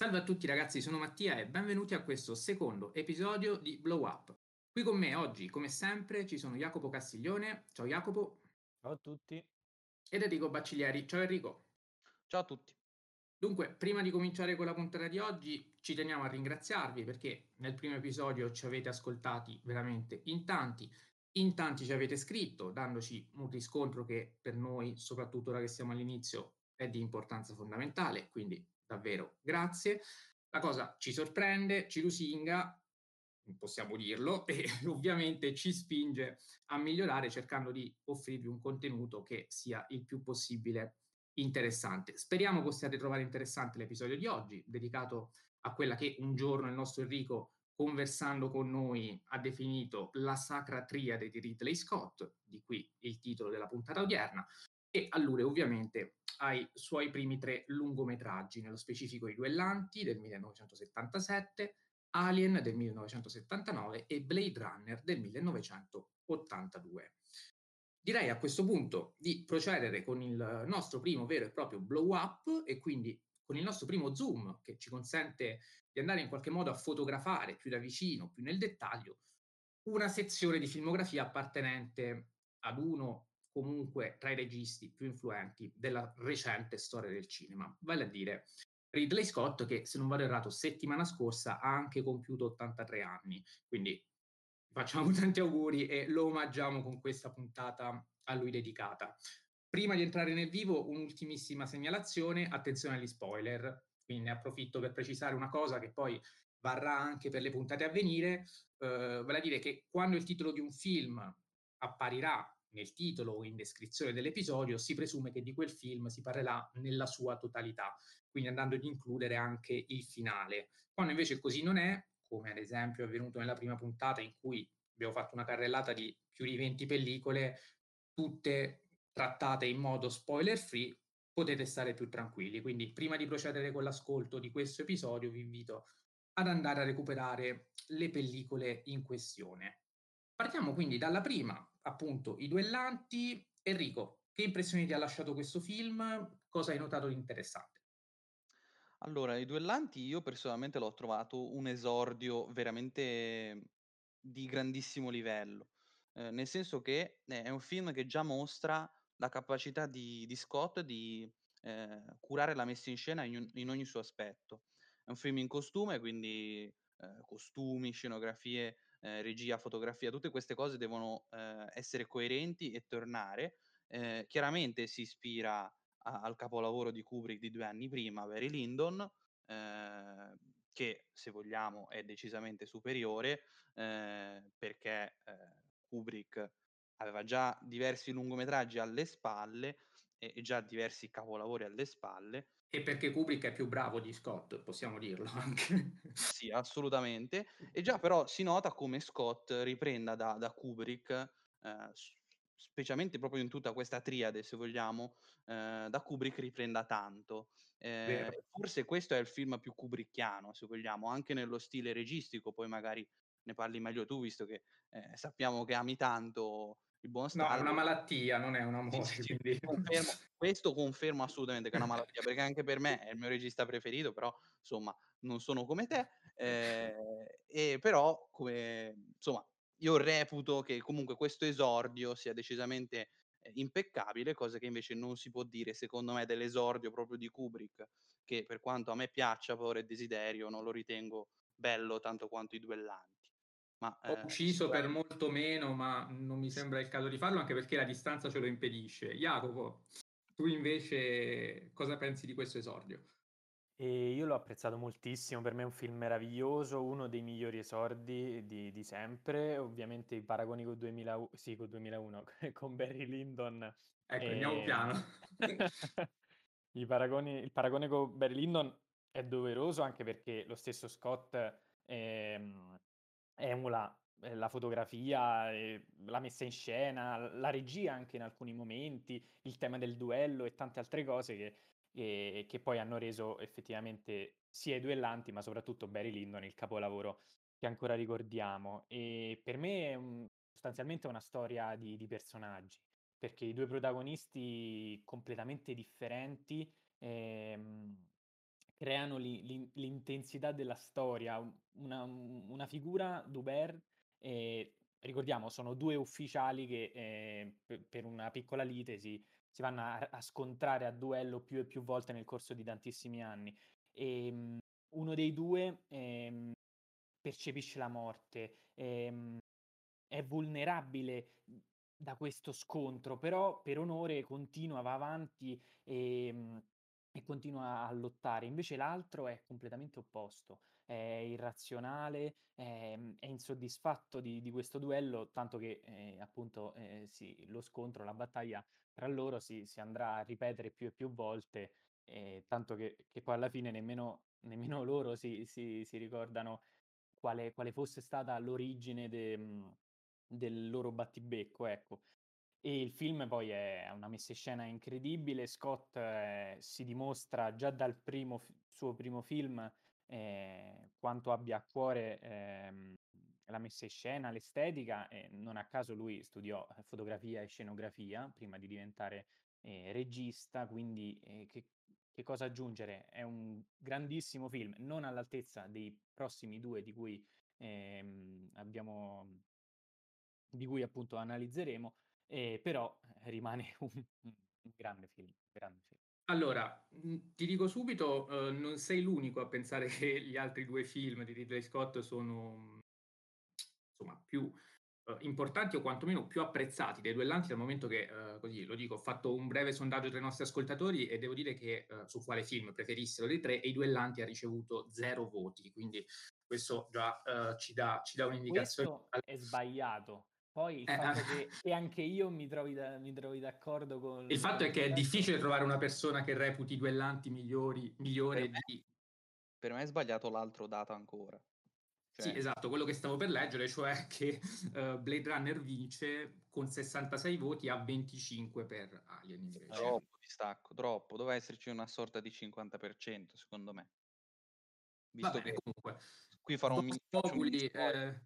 Salve a tutti ragazzi, sono Mattia e benvenuti a questo secondo episodio di Blow Up. Qui con me oggi, come sempre, ci sono Jacopo Castiglione. Ciao Jacopo. Ciao a tutti. Ed Enrico Bacciglieri. Ciao Enrico. Ciao a tutti. Dunque, prima di cominciare con la puntata di oggi, ci teniamo a ringraziarvi perché nel primo episodio ci avete ascoltati veramente in tanti, in tanti ci avete scritto, dandoci un riscontro che per noi, soprattutto ora che siamo all'inizio, è di importanza fondamentale, quindi davvero grazie. La cosa ci sorprende, ci lusinga, possiamo dirlo, e ovviamente ci spinge a migliorare cercando di offrirvi un contenuto che sia il più possibile interessante. Speriamo possiate trovare interessante l'episodio di oggi, dedicato a quella che un giorno il nostro Enrico, conversando con noi, ha definito la sacra triade di Ridley Scott, di qui il titolo della puntata odierna, e allude ovviamente ai suoi primi tre lungometraggi, nello specifico I Duellanti del 1977, Alien del 1979 e Blade Runner del 1982. Direi a questo punto di procedere con il nostro primo vero e proprio blow up e quindi con il nostro primo zoom che ci consente di andare in qualche modo a fotografare più da vicino, più nel dettaglio, una sezione di filmografia appartenente ad uno comunque tra i registi più influenti della recente storia del cinema, vale a dire Ridley Scott che se non vado errato settimana scorsa ha anche compiuto 83 anni, quindi facciamo tanti auguri e lo omaggiamo con questa puntata a lui dedicata. Prima di entrare nel vivo, un'ultimissima segnalazione, attenzione agli spoiler, quindi ne approfitto per precisare una cosa che poi varrà anche per le puntate a venire, eh, vale a dire che quando il titolo di un film apparirà nel titolo o in descrizione dell'episodio, si presume che di quel film si parlerà nella sua totalità, quindi andando ad includere anche il finale. Quando invece così non è, come ad esempio è avvenuto nella prima puntata in cui abbiamo fatto una carrellata di più di 20 pellicole, tutte trattate in modo spoiler free, potete stare più tranquilli. Quindi prima di procedere con l'ascolto di questo episodio vi invito ad andare a recuperare le pellicole in questione. Partiamo quindi dalla prima, appunto, I Duellanti. Enrico, che impressioni ti ha lasciato questo film? Cosa hai notato di interessante? Allora, I Duellanti io personalmente l'ho trovato un esordio veramente di grandissimo livello, ehm, nel senso che è un film che già mostra la capacità di di Scott di, ehm, curare la messa in scena in in ogni suo aspetto. È un film in costume, quindi, ehm, costumi, scenografie, ehm, regia, fotografia, tutte queste cose devono, ehm, essere coerenti e tornare. Ehm, chiaramente si ispira a al capolavoro di Kubrick di 2 anni prima, Barry Lyndon, ehm, che se vogliamo è decisamente superiore, ehm, perché, ehm, Kubrick aveva già diversi lungometraggi alle spalle e e già diversi capolavori alle spalle. E perché Kubrick è più bravo di Scott, possiamo dirlo anche. Sì, assolutamente. E già però si nota come Scott riprenda da da Kubrick, s specialmente proprio in tutta questa triade, se vogliamo, ehm, da Kubrick riprenda tanto. Vero. forse questo è il film più kubrickiano, se vogliamo, anche nello stile registico, poi magari ne parli meglio tu, visto che, ehm, sappiamo che ami tanto il buon No, è una malattia, non è un Sì, amore, sì, sì, quindi confermo. Questo confermo assolutamente che è una malattia, perché anche per me è il mio regista preferito, però insomma non sono come te. Ehm, e però come insomma, io reputo che comunque questo esordio sia decisamente, ehm, impeccabile, cosa che invece non si può dire secondo me dell'esordio proprio di Kubrick, che per quanto a me piaccia Paura e desiderio, non lo ritengo bello tanto quanto I Duellanti. Ma, Ho ehm, ucciso per molto meno, ma non mi sembra il caso di farlo, anche perché la distanza ce lo impedisce. Jacopo, tu invece cosa pensi di questo esordio? E io l'ho apprezzato moltissimo, per me è un film meraviglioso, uno dei migliori esordi di di sempre. Ovviamente i paragoni col 2000 u sì, col 2001, con Barry Lyndon, Ecco, andiamo ehm, piano. i paragoni il paragone con Barry Lyndon è doveroso, anche perché lo stesso Scott, ehm, emula, ehm, la fotografia, ehm, la messa in scena, la regia anche in alcuni momenti, il tema del duello e tante altre cose che ehm, che poi hanno reso effettivamente sia I Duellanti, ma soprattutto Barry Lyndon il capolavoro che ancora ricordiamo. E per me è un sostanzialmente una storia di di personaggi, perché i 2 protagonisti completamente differenti, ehm, creano li, li, l'intensità della storia, una, una figura, Dubert, eh, ricordiamo, sono due ufficiali che eh, per, una piccola lite si, si vanno a, a, scontrare a duello più e più volte nel corso di tantissimi anni. E, um, uno dei due eh, percepisce la morte, ehm, è vulnerabile da questo scontro, però per onore continua, va avanti e, ehm, e continua a lottare. Invece l'altro è completamente opposto, è irrazionale, è, è insoddisfatto di, di, questo duello, tanto che eh, appunto eh, sì, lo scontro, la battaglia tra loro si, si, andrà a ripetere più e più volte, eh, tanto che, che, poi alla fine nemmeno, nemmeno loro si, si, si ricordano quale, quale, fosse stata l'origine de, mhmm, del loro battibecco, ecco. E il film poi è una messa in scena incredibile. Scott eh, si dimostra già dal primo, suo primo film eh, quanto abbia a cuore eh, la messa in scena, l'estetica. E non a caso lui studiò fotografia e scenografia prima di diventare eh, regista, quindi eh, che, che cosa aggiungere? È un grandissimo film, non all'altezza dei prossimi due di cui ehm, abbiamo di cui appunto analizzeremo, eh, però rimane un, un, grande film, grande film. Allora, mhmm, ti dico subito, eh, non sei l'unico a pensare che gli altri due film di Ridley Scott sono insomma più uh, importanti o quantomeno più apprezzati dai duellanti dal momento che, uh, così lo dico, ho fatto un breve sondaggio tra i nostri ascoltatori e devo dire che su quale film preferissero dei tre e i duellanti ha ricevuto zero voti, quindi questo già ci dà, ci, dà, un'indicazione. Questo è sbagliato. Poi il eh, fatto che, che, anche io mi trovi, da, mi trovi d'accordo con... Il fatto è che è difficile trovare una persona che reputi i duellanti migliori, migliore per me, di... Per me è sbagliato l'altro dato ancora. Cioè... Sì, esatto, quello che stavo per leggere, cioè che uh, Blade Runner vince con 66 voti a 25 per Alien invece. Troppo distacco, troppo. Doveva esserci una sorta di 50% secondo me. Visto Vabbè, che comunque. qui farò un mini, populi, eh...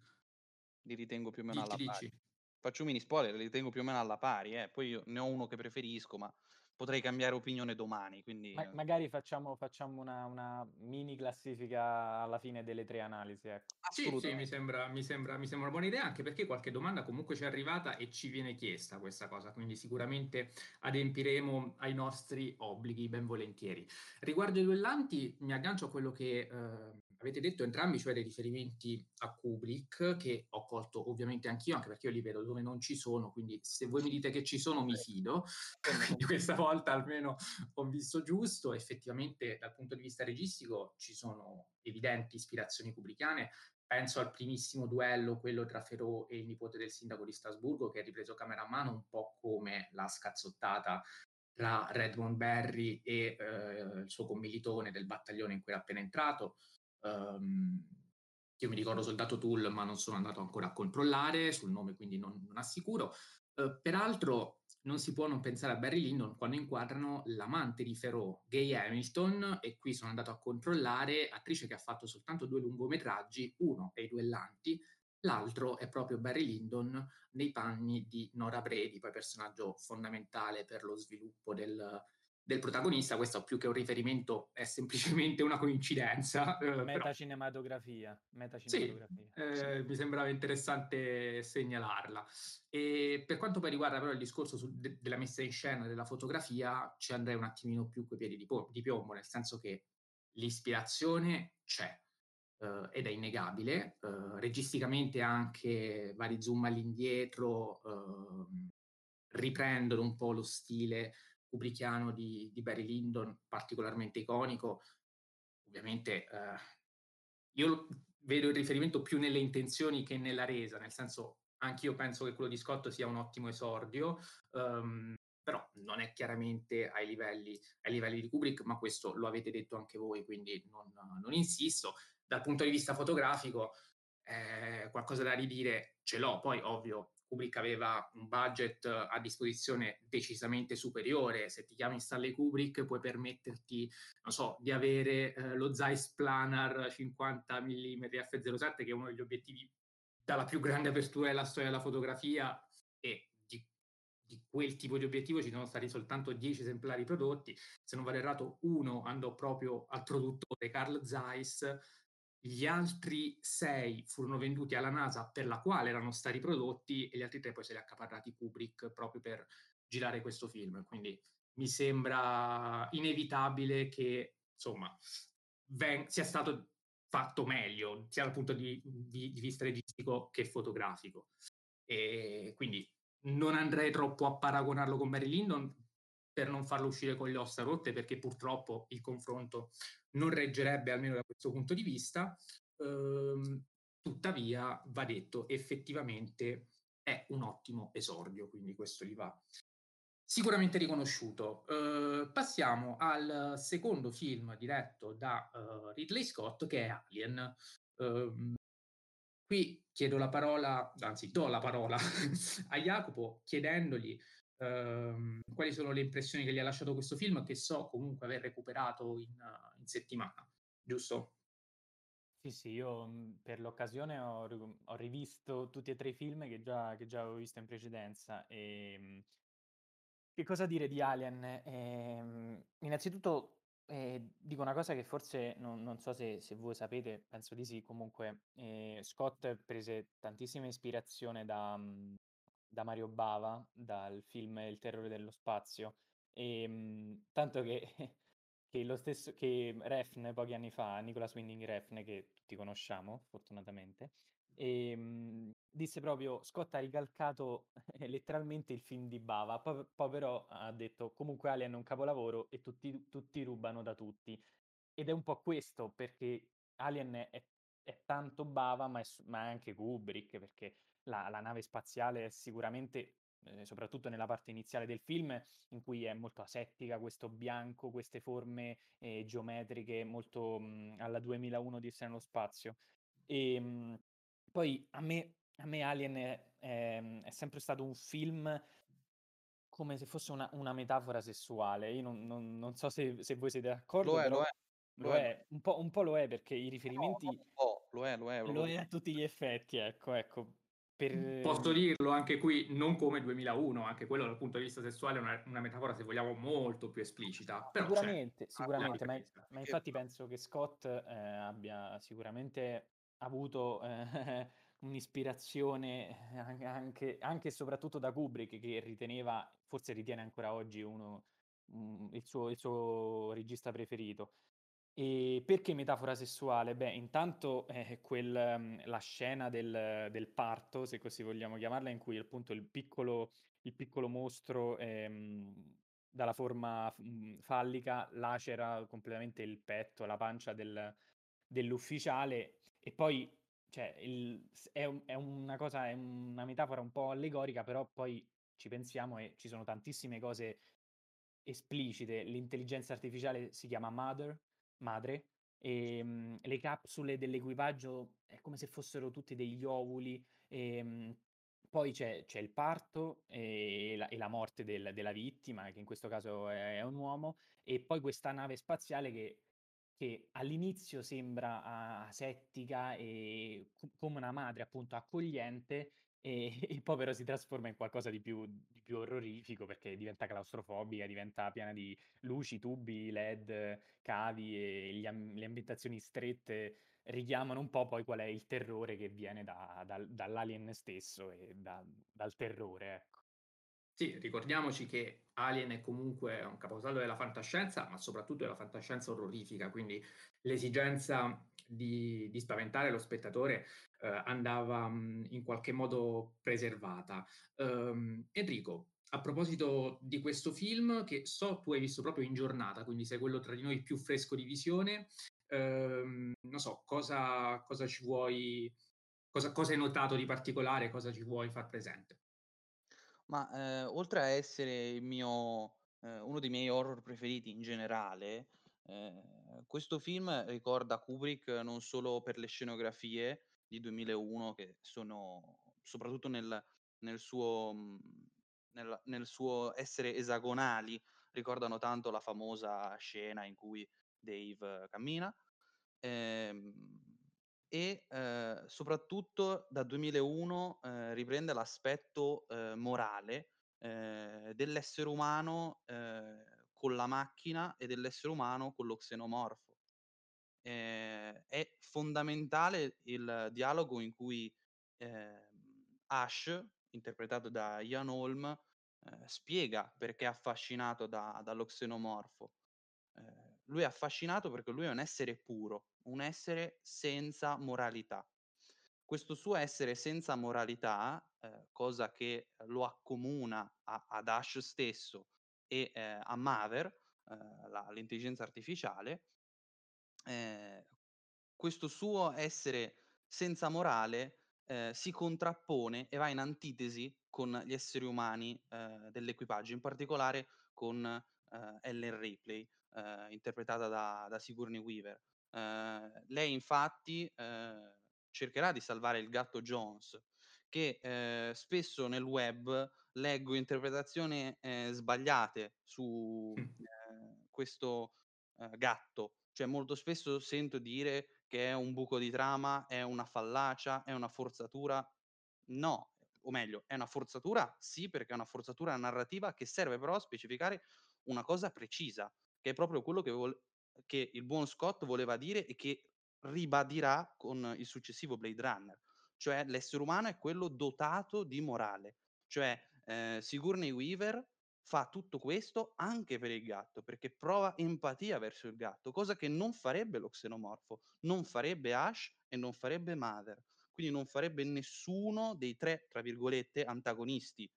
li ritengo più o meno dici, alla pari. Faccio un mini spoiler, li ritengo più o meno alla pari, eh. poi io ne ho uno che preferisco, ma potrei cambiare opinione domani. Quindi... Ma, magari facciamo, facciamo una, una, mini classifica alla fine delle tre analisi. Ecco. Sì, sì mi, sembra, mi, sembra, mi, sembra, una buona idea, anche perché qualche domanda comunque ci è arrivata e ci viene chiesta questa cosa, quindi sicuramente adempiremo ai nostri obblighi ben volentieri. Riguardo i duellanti, mi aggancio a quello che eh, avete detto entrambi, cioè dei riferimenti a Kubrick, che ho colto ovviamente anch'io, anche perché io li vedo dove non ci sono, quindi se voi mi dite che ci sono mi fido, quindi questa volta almeno ho visto giusto, effettivamente dal punto di vista registico ci sono evidenti ispirazioni kubrickiane, penso al primissimo duello, quello tra Ferro e il nipote del sindaco di Strasburgo, che è ripreso camera a mano un po' come la scazzottata tra Redmond Berry e eh, il suo commilitone del battaglione in cui era appena entrato. Um, io mi ricordo soldato Tool, ma non sono andato ancora a controllare sul nome, quindi non, non assicuro. Uh, peraltro, non si può non pensare a Barry Lyndon quando inquadrano l'amante di Ferro, Gay Hamilton, e qui sono andato a controllare, attrice che ha fatto soltanto due lungometraggi, uno è I Duellanti, l'altro è proprio Barry Lyndon nei panni di Nora Brady, poi personaggio fondamentale per lo sviluppo del, del protagonista, questo più che un riferimento è semplicemente una coincidenza. Eh, metacinematografia. metacinematografia. Sì, eh, sì. mi sembrava interessante segnalarla. E per quanto poi riguarda però il discorso su, de, della messa in scena della fotografia, ci andrei un attimino più coi piedi di, po- di piombo, nel senso che l'ispirazione c'è. Uh, ed è innegabile, uh, registicamente anche vari zoom all'indietro uh, riprendono un po' lo stile kubrickiano di, di Barry Lyndon, particolarmente iconico. Ovviamente eh, io vedo il riferimento più nelle intenzioni che nella resa, nel senso anch'io penso che quello di Scott sia un ottimo esordio, um, però non è chiaramente ai livelli, ai livelli, di Kubrick, ma questo lo avete detto anche voi, quindi non, non insisto. Dal punto di vista fotografico, eh, qualcosa da ridire ce l'ho, poi ovvio Kubrick aveva un budget a disposizione decisamente superiore. Se ti chiami Stanley Kubrick puoi permetterti, non so, di avere eh, lo Zeiss Planar 50 mm f07, che è uno degli obiettivi dalla più grande apertura della storia della fotografia e di, di quel tipo di obiettivo ci sono stati soltanto 10 esemplari prodotti, se non vado errato uno andò proprio al produttore Carl Zeiss, gli altri sei furono venduti alla NASA per la quale erano stati prodotti e gli altri tre poi se li ha accaparrati Kubrick proprio per girare questo film. Quindi mi sembra inevitabile che insomma ven- sia stato fatto meglio, sia dal punto di, di, di vista registico che fotografico. E quindi non andrei troppo a paragonarlo con Barry Lyndon per non farlo uscire con le ossa rotte, perché purtroppo il confronto non reggerebbe almeno da questo punto di vista. Ehm, tuttavia, va detto, effettivamente è un ottimo esordio, quindi questo gli va sicuramente riconosciuto. Uh, passiamo al secondo film diretto da uh, Ridley Scott che è Alien. Uh, qui chiedo la parola, anzi do la parola a Jacopo chiedendogli ehm, quali sono le impressioni che gli ha lasciato questo film che so comunque aver recuperato in, in settimana, giusto? Sì, sì, io mhmm, per l'occasione ho, ho rivisto tutti e tre i film che già, che già avevo visto in precedenza e ehm, che cosa dire di Alien? Ehm, innanzitutto eh, dico una cosa che forse non, non so se, se, voi sapete, penso di sì, comunque eh, Scott prese tantissima ispirazione da, mm, da, Mario Bava, dal film Il terrore dello spazio, e, ehm, tanto che, che lo stesso che Refn pochi anni fa, Nicolas Winding Refn, che tutti conosciamo fortunatamente, e, ehm, disse proprio Scott ha ricalcato letteralmente il film di Bava, poi, poi, però ha detto comunque Alien è un capolavoro e tutti, tutti rubano da tutti. Ed è un po' questo perché Alien è, è tanto Bava ma è, ma è, anche Kubrick perché la, la nave spaziale è sicuramente eh, soprattutto nella parte iniziale del film, in cui è molto asettica, questo bianco, queste forme eh, geometriche molto mh, alla 2001 di nello spazio. E mh, poi a me a me Alien è, è, mhmm, è sempre stato un film come se fosse una, una metafora sessuale. Io non, non, non so se, se, voi siete d'accordo, lo è, lo è. Lo, è. Un, po', un, po', lo è perché i riferimenti... No, no, lo è, lo è. Lo è a tutti gli effetti, ecco, ecco. Per... Posso dirlo anche qui, non come 2001, anche quello dal punto di vista sessuale è una, una metafora, se vogliamo, molto più esplicita. Però sicuramente, sicuramente, ma, ma, infatti penso che Scott eh, abbia sicuramente avuto eh, un'ispirazione eh, anche, anche e soprattutto da Kubrick, che riteneva, forse ritiene ancora oggi uno, um, il, suo, il suo regista preferito. E perché metafora sessuale? Beh, intanto eh, quel, um, la scena del, del, parto, se così vogliamo chiamarla, in cui appunto il piccolo, il piccolo mostro ehm, dalla forma mh, fallica lacera completamente il petto, la pancia del, dell'ufficiale e poi cioè, il, è, è, una cosa, è una metafora un po' allegorica, però poi ci pensiamo e ci sono tantissime cose esplicite. L'intelligenza artificiale si chiama Mother, madre, e um, le capsule dell'equipaggio è come se fossero tutti degli ovuli. E, um, poi c'è, c'è, il parto e la, e la morte del, della vittima, che in questo caso è, è un uomo, e poi questa nave spaziale che che all'inizio sembra asettica e come una madre appunto accogliente e, poi però si trasforma in qualcosa di più, di più orrorifico perché diventa claustrofobica, diventa piena di luci, tubi, led, cavi e gli, le ambientazioni strette richiamano un po' poi qual è il terrore che viene da, da, dall'alien stesso e da, dal terrore, ecco. Sì, ricordiamoci che Alien è comunque un caposaldo della fantascienza, ma soprattutto della fantascienza orrorifica, quindi l'esigenza di, di spaventare lo spettatore eh, andava mh, in qualche modo preservata. Um, Enrico, a proposito di questo film, che so tu hai visto proprio in giornata, quindi sei quello tra di noi più fresco di visione, ehm, non so, cosa, cosa ci vuoi, cosa, cosa hai notato di particolare, cosa ci vuoi far presente? Ma, ehm, oltre a essere mio ehm, uno dei miei horror preferiti in generale, ehm, questo film ricorda Kubrick non solo per le scenografie di 2001 che sono soprattutto nel nel suo mhmm, nel nel suo essere esagonali, ricordano tanto la famosa scena in cui Dave cammina, ehm e, ehm, soprattutto da 2001, ehm, riprende l'aspetto, ehm, morale, ehm, dell'essere umano, ehm, con la macchina e dell'essere umano con lo xenomorfo. Ehm, è fondamentale il dialogo in cui, ehm, Ash, interpretato da Ian Holm, ehm, spiega perché è affascinato da dallo xenomorfo. Ehm, lui è affascinato perché lui è un essere puro, un essere senza moralità. Questo suo essere senza moralità, ehm, cosa che lo accomuna a ad Ash stesso e, ehm, a Mother, ehm, la l'intelligenza artificiale, ehm, questo suo essere senza morale, ehm, si contrappone e va in antitesi con gli esseri umani, ehm, dell'equipaggio, in particolare con, ehm, Ellen Ripley, interpretata da da Sigourney Weaver. Lei infatti, cercherà di salvare il gatto Jones, che, spesso nel web leggo interpretazioni, ehm, sbagliate su, ehm, questo, ehm, gatto. Cioè molto spesso sento dire che è un buco di trama, è una fallacia, è una forzatura. No, o meglio, è una forzatura sì, perché è una forzatura narrativa che serve però a specificare una cosa precisa, che è proprio quello che vol che il buon Scott voleva dire e che ribadirà con il successivo Blade Runner. Cioè l'essere umano è quello dotato di morale. Cioè, ehm, Sigourney Weaver fa tutto questo anche per il gatto, perché prova empatia verso il gatto, cosa che non farebbe lo xenomorfo, non farebbe Ash e non farebbe Mother. Quindi non farebbe nessuno dei 3, tra virgolette, "antagonisti".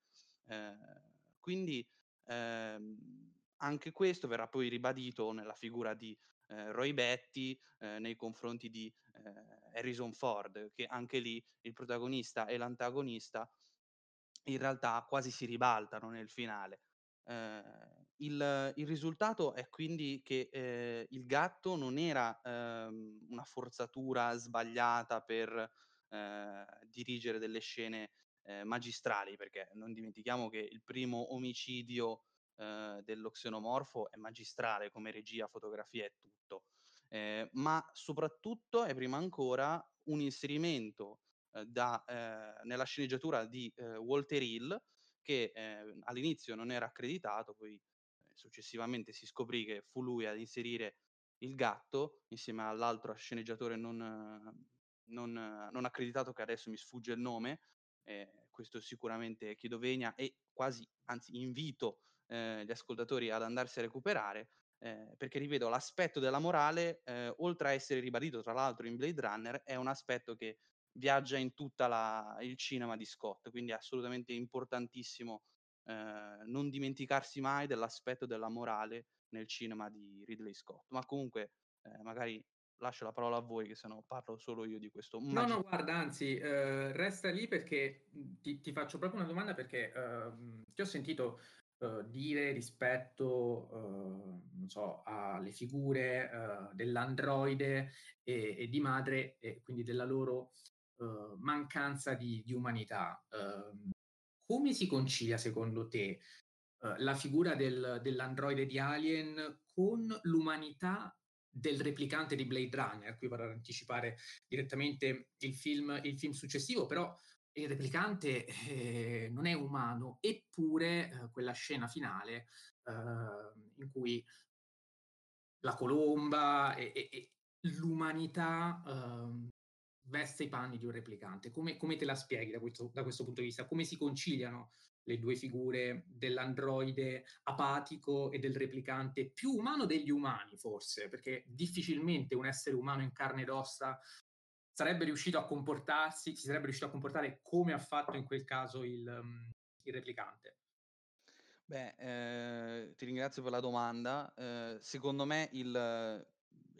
Ehm, quindi, ehm, anche questo verrà poi ribadito nella figura di, ehm, Roy Batty, ehm, nei confronti di, ehm, Harrison Ford, che anche lì il protagonista e l'antagonista in realtà quasi si ribaltano nel finale. Ehm, il il risultato è quindi che, ehm, il gatto non era, ehm, una forzatura sbagliata per, ehm, dirigere delle scene, ehm, magistrali, perché non dimentichiamo che il primo omicidio, ehm, dello xenomorfo è magistrale come regia, fotografia e tutto. Ehm, ma soprattutto e prima ancora un inserimento, da ehm, nella sceneggiatura di, ehm, Walter Hill che, all'inizio non era accreditato, poi, successivamente si scoprì che fu lui ad inserire il gatto, insieme all'altro sceneggiatore non non non accreditato che adesso mi sfugge il nome, ehm, questo sicuramente chiedo venia e quasi anzi invito, ehm, gli ascoltatori ad andarsi a recuperare, ehm, perché ripeto l'aspetto della morale, oltre a essere ribadito tra l'altro in Blade Runner, è un aspetto che viaggia in tutta la il cinema di Scott, quindi è assolutamente importantissimo, ehm, non dimenticarsi mai dell'aspetto della morale nel cinema di Ridley Scott. Ma comunque, ehm, magari lascio la parola a voi che se no parlo solo io di questo No, magi no, guarda, anzi, ehm, resta lì perché, mhmm, ti ti faccio proprio una domanda perché, uhm, ti ho sentito, uhm, dire rispetto, non so, alle figure, uhm, dell'androide e e di madre e quindi della loro, uhm, mancanza di di umanità. Uhm, come si concilia secondo te, uhm, la figura del dell'androide di Alien con l'umanità del replicante di Blade Runner? Qui vorrei anticipare direttamente il film il film successivo, però il replicante, eh, non è umano, eppure, uhm, quella scena finale, uhm, in cui la colomba e e e l'umanità, uhm, veste i panni di un replicante. Come come te la spieghi da questo da questo punto di vista? Come si conciliano le 2 figure dell'androide apatico e del replicante più umano degli umani forse, perché difficilmente un essere umano in carne ed ossa sarebbe riuscito a comportarsi si sarebbe riuscito a comportare come ha fatto in quel caso il mhmm, il replicante. Beh, ehm, ti ringrazio per la domanda. Ehm, secondo me il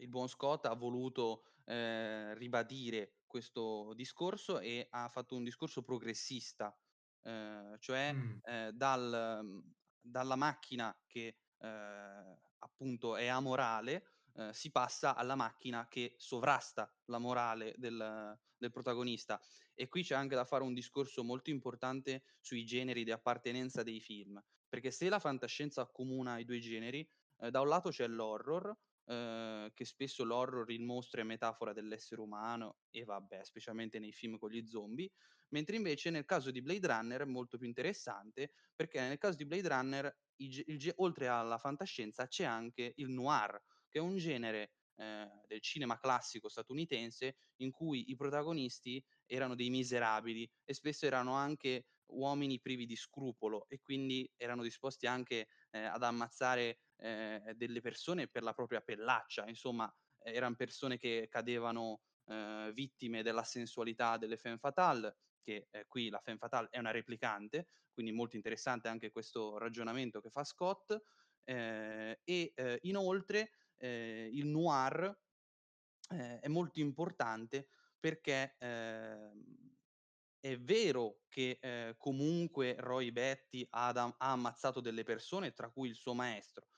il buon Scott ha voluto, ehm, ribadire questo discorso e ha fatto un discorso progressista, ehm, cioè, Mh. ehm, dal mhmm, dalla macchina che, ehm, appunto è amorale, ehm, si passa alla macchina che sovrasta la morale del del protagonista. E qui c'è anche da fare un discorso molto importante sui generi di appartenenza dei film. Perché se la fantascienza accomuna i 2 generi, ehm, da un lato c'è l'horror, ehm, che spesso l'horror, il mostro è metafora dell'essere umano e vabbè, specialmente nei film con gli zombie, mentre invece nel caso di Blade Runner è molto più interessante, perché nel caso di Blade Runner il ge oltre alla fantascienza c'è anche il noir, che è un genere, ehm, del cinema classico statunitense in cui i protagonisti erano dei miserabili e spesso erano anche uomini privi di scrupolo e quindi erano disposti anche, ehm, ad ammazzare, ehm, delle persone per la propria pellaccia. Insomma, eran persone che cadevano, ehm, vittime della sensualità delle femme fatale, che, ehm, qui la femme fatale è una replicante, quindi molto interessante anche questo ragionamento che fa Scott. Ehm, e, ehm, inoltre, il noir, è molto importante perché, ehm, è vero che, ehm, comunque Roy Batty ha ha ammazzato delle persone, tra cui il suo maestro,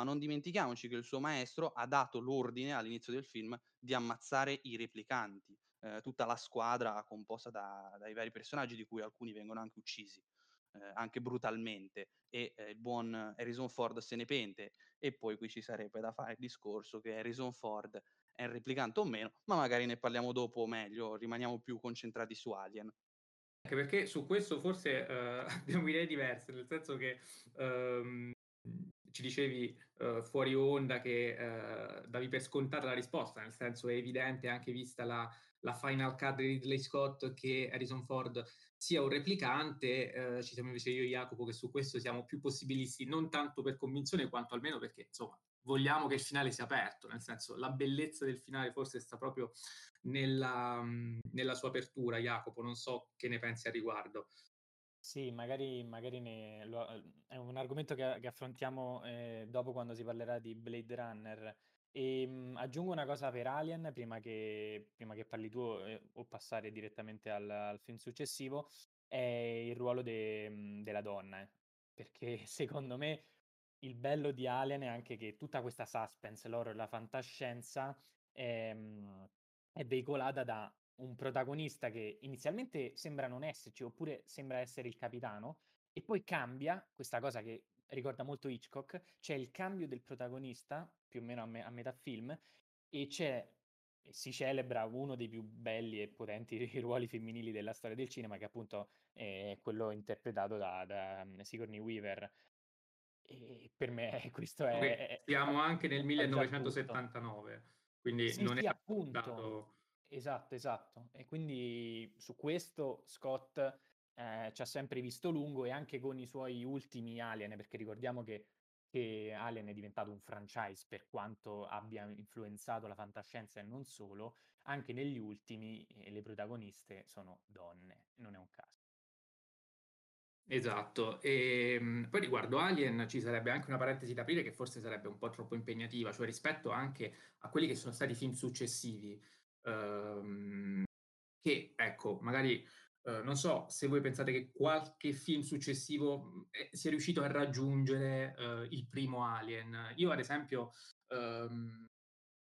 ma non dimentichiamoci che il suo maestro ha dato l'ordine all'inizio del film di ammazzare i replicanti, ehm, tutta la squadra composta da dai vari personaggi, di cui alcuni vengono anche uccisi, ehm, anche brutalmente e, ehm, il buon Harrison Ford se ne pente. E poi qui ci sarebbe da fare il discorso che Harrison Ford è un replicante o meno, ma magari ne parliamo dopo meglio, rimaniamo più concentrati su Alien. Anche perché su questo forse, uhm, abbiamo idee diverse, nel senso che, uhm, ci dicevi, uhm, fuori onda che, uhm, davi per scontata la risposta, nel senso è evidente anche vista la la final cut di Ridley Scott che Harrison Ford sia un replicante, uhm, ci siamo invece io e Jacopo che su questo siamo più possibilisti, non tanto per convinzione quanto almeno perché, insomma, vogliamo che il finale sia aperto, nel senso la bellezza del finale forse sta proprio nella mhmm, nella sua apertura. Jacopo, non so che ne pensi a riguardo. Sì, magari magari ne lo uhm, è un argomento che che affrontiamo, ehm, dopo quando si parlerà di Blade Runner. Ehm, aggiungo una cosa per Alien prima che prima che parli tu, ehm, o passare direttamente al al film successivo, è il ruolo de mhmm, della donna, eh, perché secondo me il bello di Alien è anche che tutta questa suspense, l'horror, la fantascienza, ehm, è veicolata da un protagonista che inizialmente sembra non esserci, oppure sembra essere il capitano, e poi cambia, questa cosa che ricorda molto Hitchcock, c'è il cambio del protagonista, più o meno a me a metà film, e c'è e si celebra uno dei più belli e potenti ruoli femminili della storia del cinema, che appunto è quello interpretato da da Sigourney Weaver. E per me questo è Okay, è è siamo anche nel equipaggia il tutto. 1979, quindi Sì, non sì, era appunto. scontato Esatto, esatto. E quindi su questo Scott, ehm, ci ha sempre visto lungo e anche con i suoi ultimi Alien, perché ricordiamo che che Alien è diventato un franchise per quanto abbia influenzato la fantascienza e non solo, anche negli ultimi, ehm, le protagoniste sono donne, non è un caso. Esatto. Ehm, poi riguardo Alien ci sarebbe anche una parentesi da aprire che forse sarebbe un po' troppo impegnativa, cioè rispetto anche a quelli che sono stati i film successivi, uhm, che ecco, magari, uhm, non so se voi pensate che qualche film successivo, mhmm, ehm, sia riuscito a raggiungere, uhm, il primo Alien. Io ad esempio, uhm,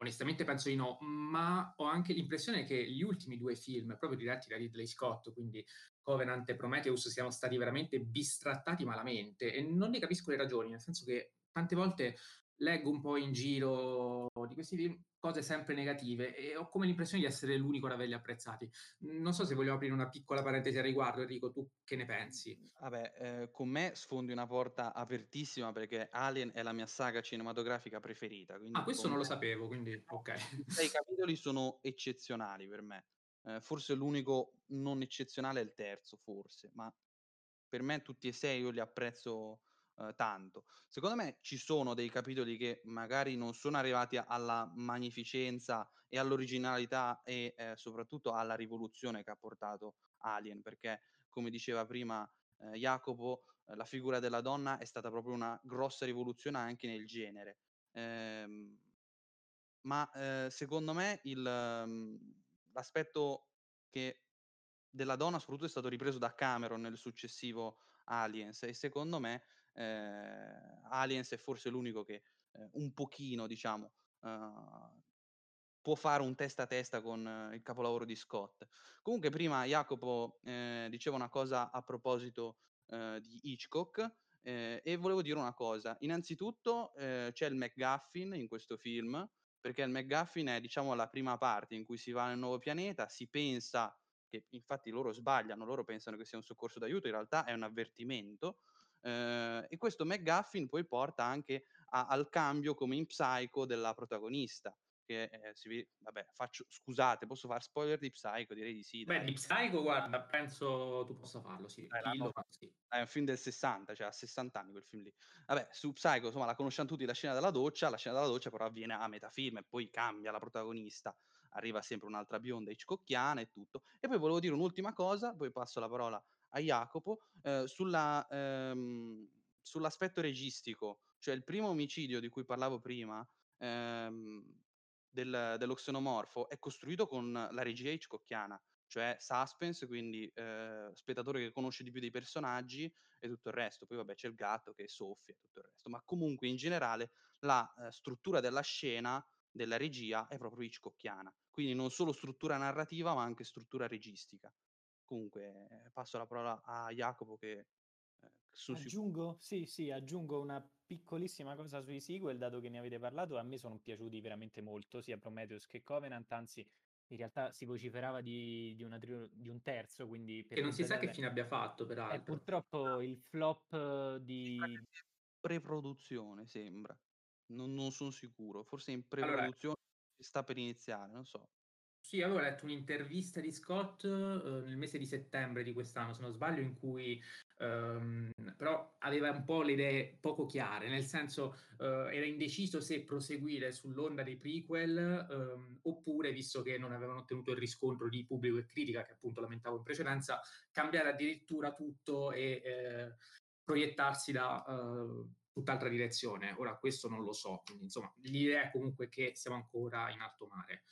onestamente penso di no, ma ho anche l'impressione che gli ultimi 2 film, proprio diretti da Ridley Scott, quindi Covenant e Prometheus, siano stati veramente bistrattati malamente e non ne capisco le ragioni, nel senso che tante volte leggo un po' in giro di questi film cose sempre negative e ho come l'impressione di essere l'unico ad averli apprezzati. Non so se vogliamo aprire una piccola parentesi a riguardo, Enrico, tu che ne pensi? Mhmm, vabbè, ehm, con me sfondi una porta apertissima perché Alien è la mia saga cinematografica preferita, Ah, questo non lo me sapevo, quindi okay. i 6 capitoli sono eccezionali per me. Ehm, forse l'unico non eccezionale è il terzo, forse, ma per me tutti e 6 io li apprezzo, uhm, tanto. Secondo me ci sono dei capitoli che magari non sono arrivati alla magnificenza e all'originalità e, ehm, soprattutto alla rivoluzione che ha portato Alien, perché come diceva prima, ehm, Jacopo, ehm, la figura della donna è stata proprio una grossa rivoluzione anche nel genere. Ehm, ma, ehm, secondo me il mhmm, l'aspetto che della donna soprattutto è stato ripreso da Cameron nel successivo Aliens e secondo me, ehm, Aliens è forse l'unico che, ehm, un pochino diciamo, uhm, può fare un testa a testa con il capolavoro di Scott. Comunque prima Jacopo, ehm, diceva una cosa a proposito, ehm, di Hitchcock Eh, e volevo dire una cosa. Innanzitutto eh, c'è il McGuffin in questo film, perché il McGuffin è diciamo la prima parte in cui si va nel nuovo pianeta, si pensa che infatti loro sbagliano, loro pensano che sia un soccorso d'aiuto, in realtà è un avvertimento. Eh, e questo McGuffin poi porta anche a, al cambio come in Psycho della protagonista che eh, si vabbè, faccio, scusate, posso fare spoiler di Psycho? Direi di sì. Beh, dai. di Psycho, guarda, penso tu possa farlo, sì. Eh, no, sì. È un film del 60, cioè ha 60 anni quel film lì. Vabbè, su Psycho, insomma, la conosciamo tutti, la scena della doccia, la scena della doccia però avviene a metà film e poi cambia la protagonista, arriva sempre un'altra bionda Hitchcockiana e tutto. E poi volevo dire un'ultima cosa, poi passo la parola a Jacopo, eh, sulla, ehm, sull'aspetto registico, cioè il primo omicidio di cui parlavo prima, ehm, del, dello xenomorfo è costruito con la regia hitchcockiana, cioè suspense, quindi eh, spettatore che conosce di più dei personaggi e tutto il resto. Poi vabbè c'è il gatto che soffia e tutto il resto, ma comunque in generale la eh, struttura della scena, della regia è proprio hitchcockiana, quindi non solo struttura narrativa ma anche struttura registica. Comunque eh, passo la parola a Jacopo che Aggiungo, sì, sì, aggiungo una piccolissima cosa sui sequel, dato che ne avete parlato, a me sono piaciuti veramente molto, sia Prometheus che Covenant, anzi in realtà si vociferava di, di, trio- di un terzo, quindi... Che non si sa che fine abbia fatto, peraltro. È purtroppo il flop di... Preproduzione, sembra. Non, non sono sicuro, forse in preproduzione allora... sta per iniziare, non so. Sì, avevo letto un'intervista di Scott eh, nel mese di settembre di quest'anno, se non sbaglio, in cui ehm, però aveva un po' le idee poco chiare, nel senso eh, era indeciso se proseguire sull'onda dei prequel ehm, oppure, visto che non avevano ottenuto il riscontro di pubblico e critica che appunto lamentavo in precedenza, cambiare addirittura tutto e eh, proiettarsi da eh, tutt'altra direzione. Ora questo non lo so, quindi insomma l'idea è comunque che siamo ancora in alto mare.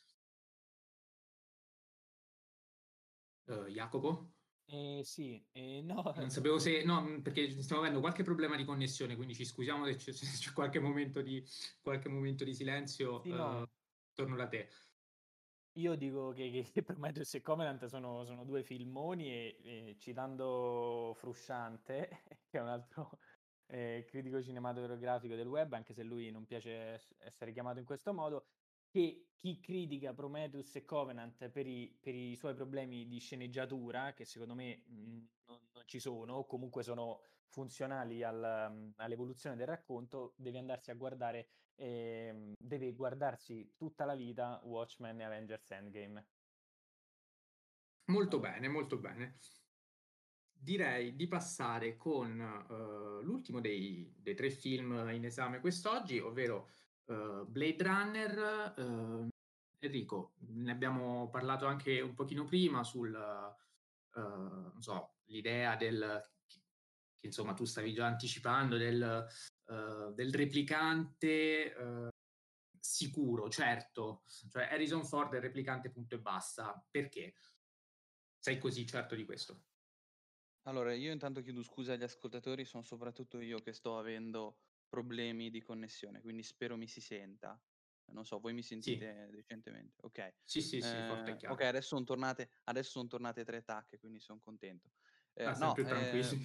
Uh, Jacopo? Eh, sì, eh, no. Non sapevo se... No, perché stiamo avendo qualche problema di connessione, quindi ci scusiamo se c'è, se c'è qualche, momento di, qualche momento di silenzio. Sì, no. uh, torno da te. Io dico che, che Prometheus e Covenant sono, sono due filmoni e, e, citando Frusciante, che è un altro eh, critico cinematografico del web, anche se lui non piace essere chiamato in questo modo, che chi critica Prometheus e Covenant per i, per i suoi problemi di sceneggiatura, che secondo me mh, mhmm, non, non, ci sono, o comunque sono funzionali al, um, all'evoluzione del racconto, deve andarsi a guardare, eh, deve guardarsi tutta la vita Watchmen e Avengers Endgame. Molto bene, molto bene. Direi di passare con uh, l'ultimo dei, dei, tre film in esame quest'oggi, ovvero uh, Blade Runner, uh, Enrico, ne abbiamo parlato anche un pochino prima sul, uh, so, l'idea del, che insomma tu stavi già anticipando, del, del replicante sicuro, certo, cioè Harrison Ford è replicante punto e basta. Perché? Sei così certo di questo? Allora, io intanto chiedo scusa agli ascoltatori, sono soprattutto io che sto avendo problemi di connessione, quindi spero mi si senta. Non so, voi mi sentite sì. decentemente? Ok. Sì, sì, sì, eh, Ok, adesso sono tornate, adesso sono tornate tre tacche, quindi sono contento. Eh, ah, no, eh,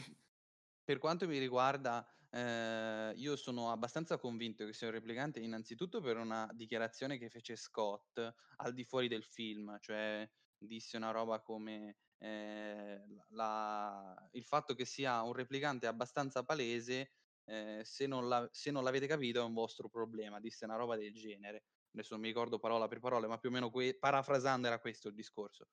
per quanto mi riguarda, eh, io sono abbastanza convinto che sia un replicante, innanzitutto per una dichiarazione che fece Scott al di fuori del film, cioè disse una roba come eh, la, il fatto che sia un replicante abbastanza palese eh, se, non la, se, non l'avete capito è un vostro problema, disse una roba del genere. Adesso non mi ricordo parola per parola, ma più o meno que- parafrasando era questo il discorso.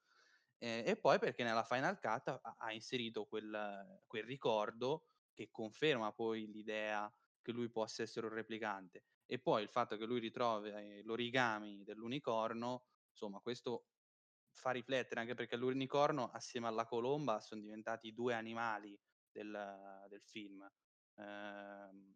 Eh, e poi perché nella Final Cut ha, ha inserito quel, quel, ricordo che conferma poi l'idea che lui possa essere un replicante. E poi il fatto che lui ritrovi l'origami dell'unicorno, insomma, questo fa riflettere anche perché l'unicorno assieme alla colomba sono diventati due animali del, del film eh,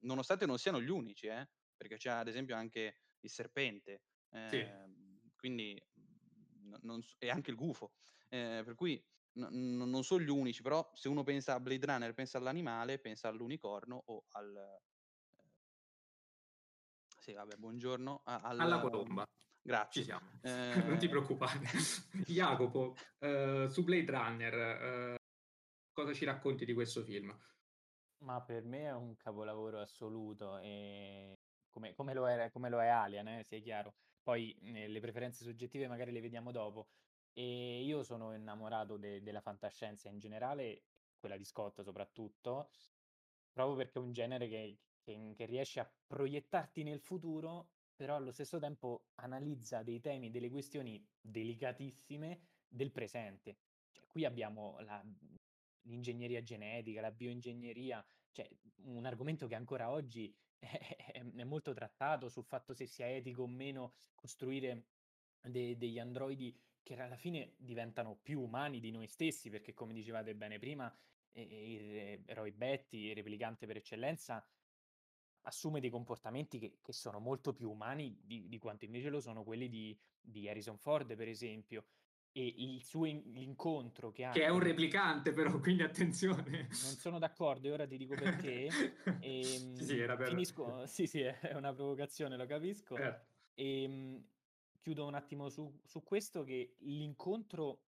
nonostante non siano gli unici, eh, perché c'è ad esempio anche il serpente, eh, sì. Ehm, quindi n- non, e anche il gufo, eh, per cui n- non sono gli unici, però se uno pensa a Blade Runner, pensa all'animale, pensa all'unicorno o al... Eh, sì, vabbè, buongiorno. Al, Alla colomba. Grazie. Ci siamo. Eh... non ti preoccupare. Jacopo, uh, su Blade Runner, uh, cosa ci racconti di questo film? Ma per me è un capolavoro assoluto, e come, come lo è, come lo è Alien, eh, sia chiaro. Poi eh, le preferenze soggettive magari le vediamo dopo. E io sono innamorato de- della fantascienza in generale, quella di Scott soprattutto, proprio perché è un genere che, che, che riesce a proiettarti nel futuro, però allo stesso tempo analizza dei temi, delle questioni delicatissime del presente. Cioè, qui abbiamo la, l'ingegneria genetica, la bioingegneria, cioè un argomento che ancora oggi è, è, molto trattato sul fatto se sia etico o meno costruire de- degli androidi che alla fine diventano più umani di noi stessi, perché come dicevate bene prima, eh, il Roy Betty, il replicante per eccellenza, assume dei comportamenti che, che sono molto più umani di, di, quanto invece lo sono quelli di, di Harrison Ford, per esempio e il suo in- l'incontro che ha che è un replicante però quindi attenzione. Non sono d'accordo e ora ti dico perché. E, sì, sì, era ehm, finisco sì sì è una provocazione lo capisco. Eh. e ehm, chiudo un attimo su, su questo che l'incontro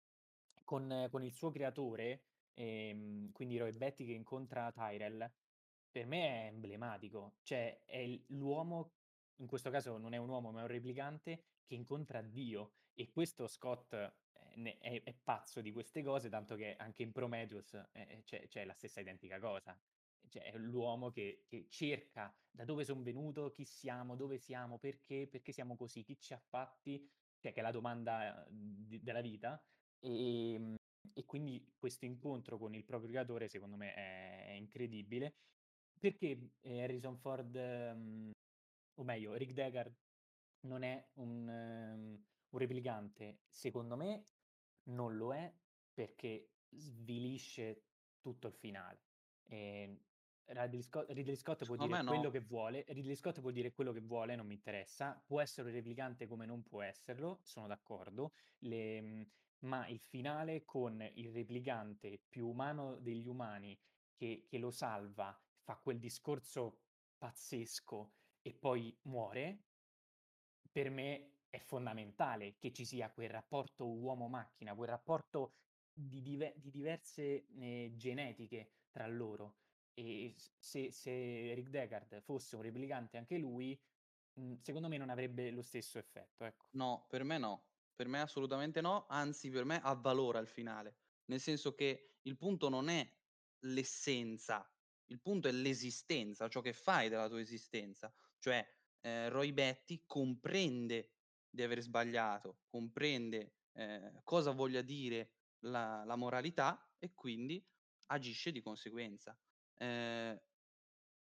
con, con il suo creatore ehm, quindi Roy Betty che incontra Tyrell per me è emblematico. Cioè è l'uomo in questo caso non è un uomo ma è un replicante che incontra Dio. E questo Scott eh, è, è, pazzo di queste cose, tanto che anche in Prometheus eh, eh, c'è, c'è, la stessa identica cosa. Cioè, è l'uomo che, che cerca da dove sono venuto, chi siamo, dove siamo, perché, perché siamo così, chi ci ha fatti, cioè, che è la domanda di, della vita. E, ehm, e, quindi questo incontro con il proprio creatore, secondo me, è, è incredibile. Perché Harrison Ford, um, o meglio, Rick Deckard, non è un, um, un replicante? Secondo me non lo è perché svilisce tutto il finale. Ehm, Ridley Scott, Ridley Scott può dire quello no. che vuole, Ridley Scott può dire quello che vuole, non mi interessa, può essere un replicante come non può esserlo, sono d'accordo, le, mhmm, ma il finale con il replicante più umano degli umani che, che lo salva, fa quel discorso pazzesco e poi muore, per me è fondamentale che ci sia quel rapporto uomo-macchina, quel rapporto di, dive- di diverse eh, genetiche tra loro. E se, se Rick Deckard fosse un replicante anche lui, mh, secondo me non avrebbe lo stesso effetto. Ecco. No, per me no. Per me assolutamente no, anzi per me avvalora il finale. Nel senso che il punto non è l'essenza, il punto è l'esistenza, ciò che fai della tua esistenza. Cioè, eh, Roy Betty comprende di aver sbagliato, comprende eh, cosa voglia dire la, la, moralità e quindi agisce di conseguenza. Eh,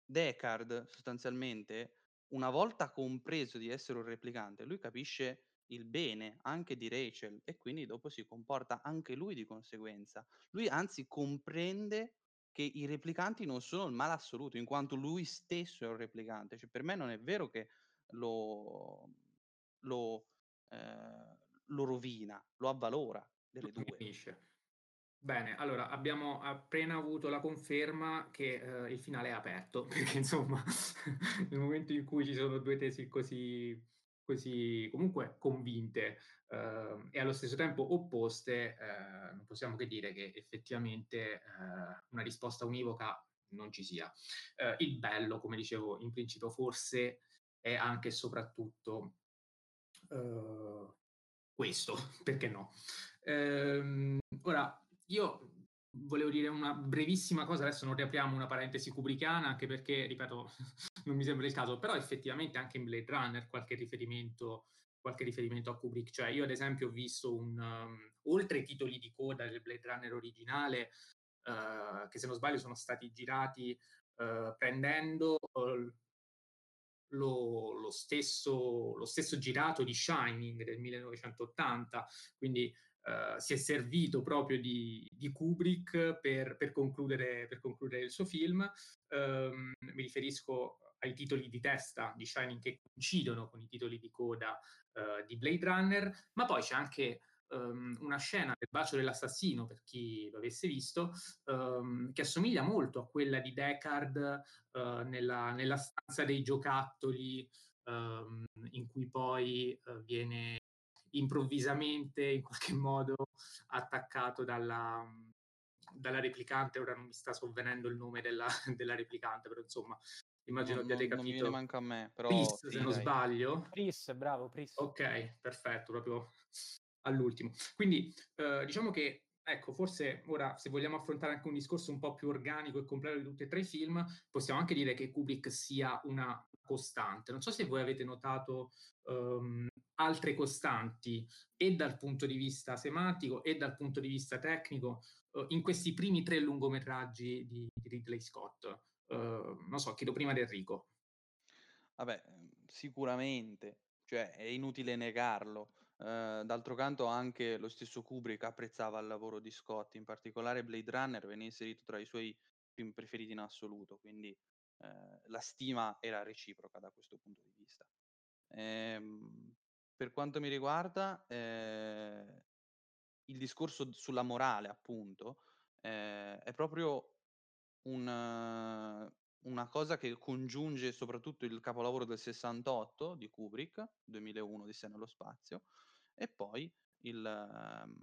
Descartes sostanzialmente, una volta compreso di essere un replicante, lui capisce il bene anche di Rachel e quindi dopo si comporta anche lui di conseguenza. Lui anzi comprende che i replicanti non sono il male assoluto, in quanto lui stesso è un replicante. Cioè, per me non è vero che lo, lo, eh, lo rovina, lo avvalora delle due. Finisce. Bene, allora abbiamo appena avuto la conferma che eh, il finale è aperto, perché insomma nel momento in cui ci sono due tesi così, così comunque convinte eh, e allo stesso tempo opposte, eh, non possiamo che dire che effettivamente eh, una risposta univoca non ci sia. Eh, il bello, come dicevo in principio, forse è anche e soprattutto questo, perché no? Ehm, ora, io volevo dire una brevissima cosa, adesso non riapriamo una parentesi kubrickana, anche perché, ripeto, non mi sembra il caso, però effettivamente anche in Blade Runner qualche riferimento, qualche riferimento a Kubrick, cioè io ad esempio ho visto un, um, oltre ai titoli di coda del Blade Runner originale, uh, che se non sbaglio sono stati girati uh, prendendo uh, lo, lo, stesso, lo, stesso, girato di Shining del 1980, quindi uh, si è servito proprio di, di Kubrick per, per, concludere, per, concludere, il suo film. Um, mi riferisco ai titoli di testa di Shining che coincidono con i titoli di coda uh, di Blade Runner, ma poi c'è anche um, una scena del bacio dell'assassino, per chi lo avesse visto, um, che assomiglia molto a quella di Deckard uh, nella, nella, stanza dei giocattoli, um, in cui poi uh, viene improvvisamente, in qualche modo, attaccato dalla, dalla replicante, ora non mi sta sovvenendo il nome della, della replicante, però insomma, immagino Non, abbiate non- non mi viene capito. manco a me, però Pris, sì, se non dai. sbaglio. Pris, bravo, Pris. Ok, perfetto, proprio all'ultimo. Quindi eh, diciamo che, ecco, forse ora se vogliamo affrontare anche un discorso un po' più organico e completo di tutti e tre i film, possiamo anche dire che Kubrick sia una costante. Non so se voi avete notato ehm, altre costanti e dal punto di vista semantico e dal punto di vista tecnico eh, in questi primi tre lungometraggi di, di Ridley Scott. Eh, non so, chiedo prima ad Enrico. Vabbè, ehm, sicuramente, cioè è inutile negarlo. Eh, d'altro canto anche lo stesso Kubrick apprezzava il lavoro di Scott, in particolare Blade Runner venne inserito tra i suoi film preferiti in assoluto, quindi eh, la stima era reciproca da questo punto di vista. Ehm, per quanto mi riguarda, eh, il discorso sulla morale, appunto, eh, è proprio un, una cosa che congiunge soprattutto il capolavoro del 68 di Kubrick, 2001 Odissea nello spazio, e poi il, ehm,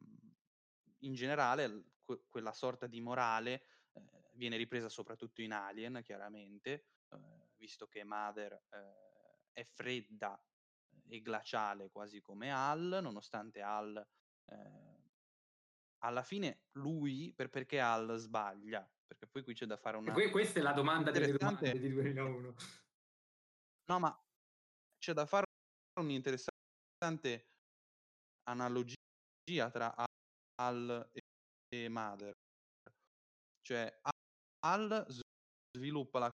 in generale que- quella sorta di morale eh, viene ripresa soprattutto in Alien, chiaramente, eh, visto che Mother eh, è fredda e glaciale quasi come Hal, nonostante Hal eh, alla fine lui, per, perché Hal sbaglia? Perché poi qui c'è da fare una... Que- questa è la domanda delle Interessante- domande di 2001. No, ma c'è da fare un'interessante analogia tra Hal e, Mother. Cioè, Hal s- sviluppa la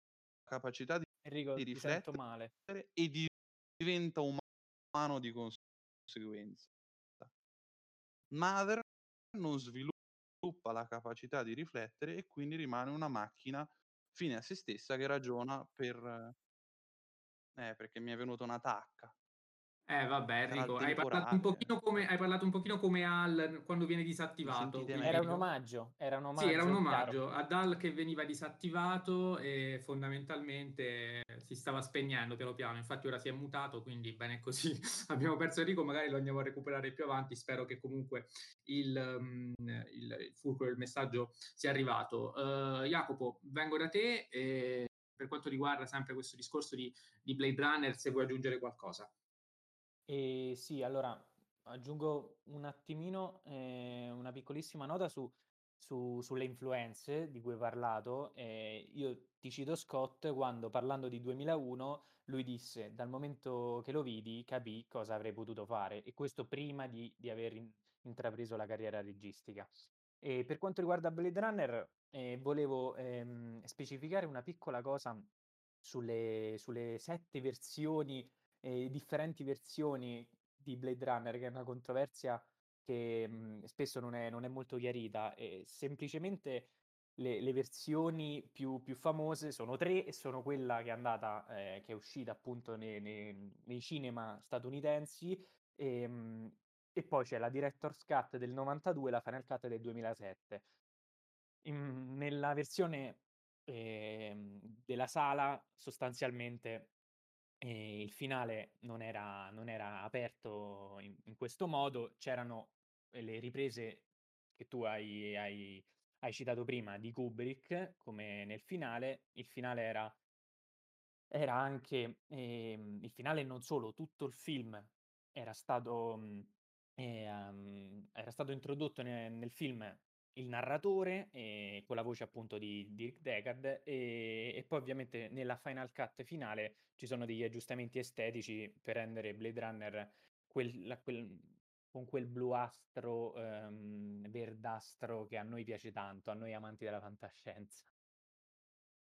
capacità di Enrico, di riflettere e di- diventa umano di conseguenza. Mother non sviluppa la capacità di riflettere e quindi rimane una macchina fine a se stessa che ragiona per... Eh, perché mi è venuta una tacca. Eh vabbè Enrico, hai parlato, un temporale. pochino come, hai parlato un pochino come Al quando viene disattivato. Era un omaggio, era un omaggio. Sì, era un chiaro. omaggio ad Al che veniva disattivato e fondamentalmente si stava spegnendo piano piano. Infatti ora si è mutato, quindi bene così. Abbiamo perso Enrico, magari lo andiamo a recuperare più avanti. Spero che comunque il, um, il, il fulcro del messaggio sia arrivato. Uh, Jacopo, vengo da te e per quanto riguarda sempre questo discorso di, di Blade Runner, se vuoi aggiungere qualcosa. E sì, allora aggiungo un attimino eh, una piccolissima nota su, su- sulle influenze di cui hai parlato. Eh, io ti cito Scott quando parlando di 2001 lui disse dal momento che lo vidi capì cosa avrei potuto fare e questo prima di, di aver in- intrapreso la carriera registica. E per quanto riguarda Blade Runner, eh, volevo ehm, specificare una piccola cosa sulle, sulle sette versioni eh, differenti versioni di Blade Runner, che è una controversia che mh, spesso non è, non è molto chiarita. E semplicemente le, le versioni più, più famose sono tre e sono quella che è andata, eh, che è uscita appunto nei, nei- nei cinema statunitensi. E, mh, e poi c'è la Director's Cut del 92 e la Final Cut del 2007. In- nella versione ehm, della sala sostanzialmente e il finale non era, non era aperto in, in questo modo, c'erano eh, le riprese che tu hai, hai- hai citato prima di Kubrick, come nel finale, il finale era, era anche, ehm, il finale non solo, tutto il film era stato, mh, ehm, era stato introdotto ne- nel film il narratore eh, con la voce appunto di, di Rick Deckard e, e poi ovviamente nella final cut finale ci sono degli aggiustamenti estetici per rendere Blade Runner quel- la- quel- con quel bluastro ehm, verdastro che a noi piace tanto, a noi amanti della fantascienza.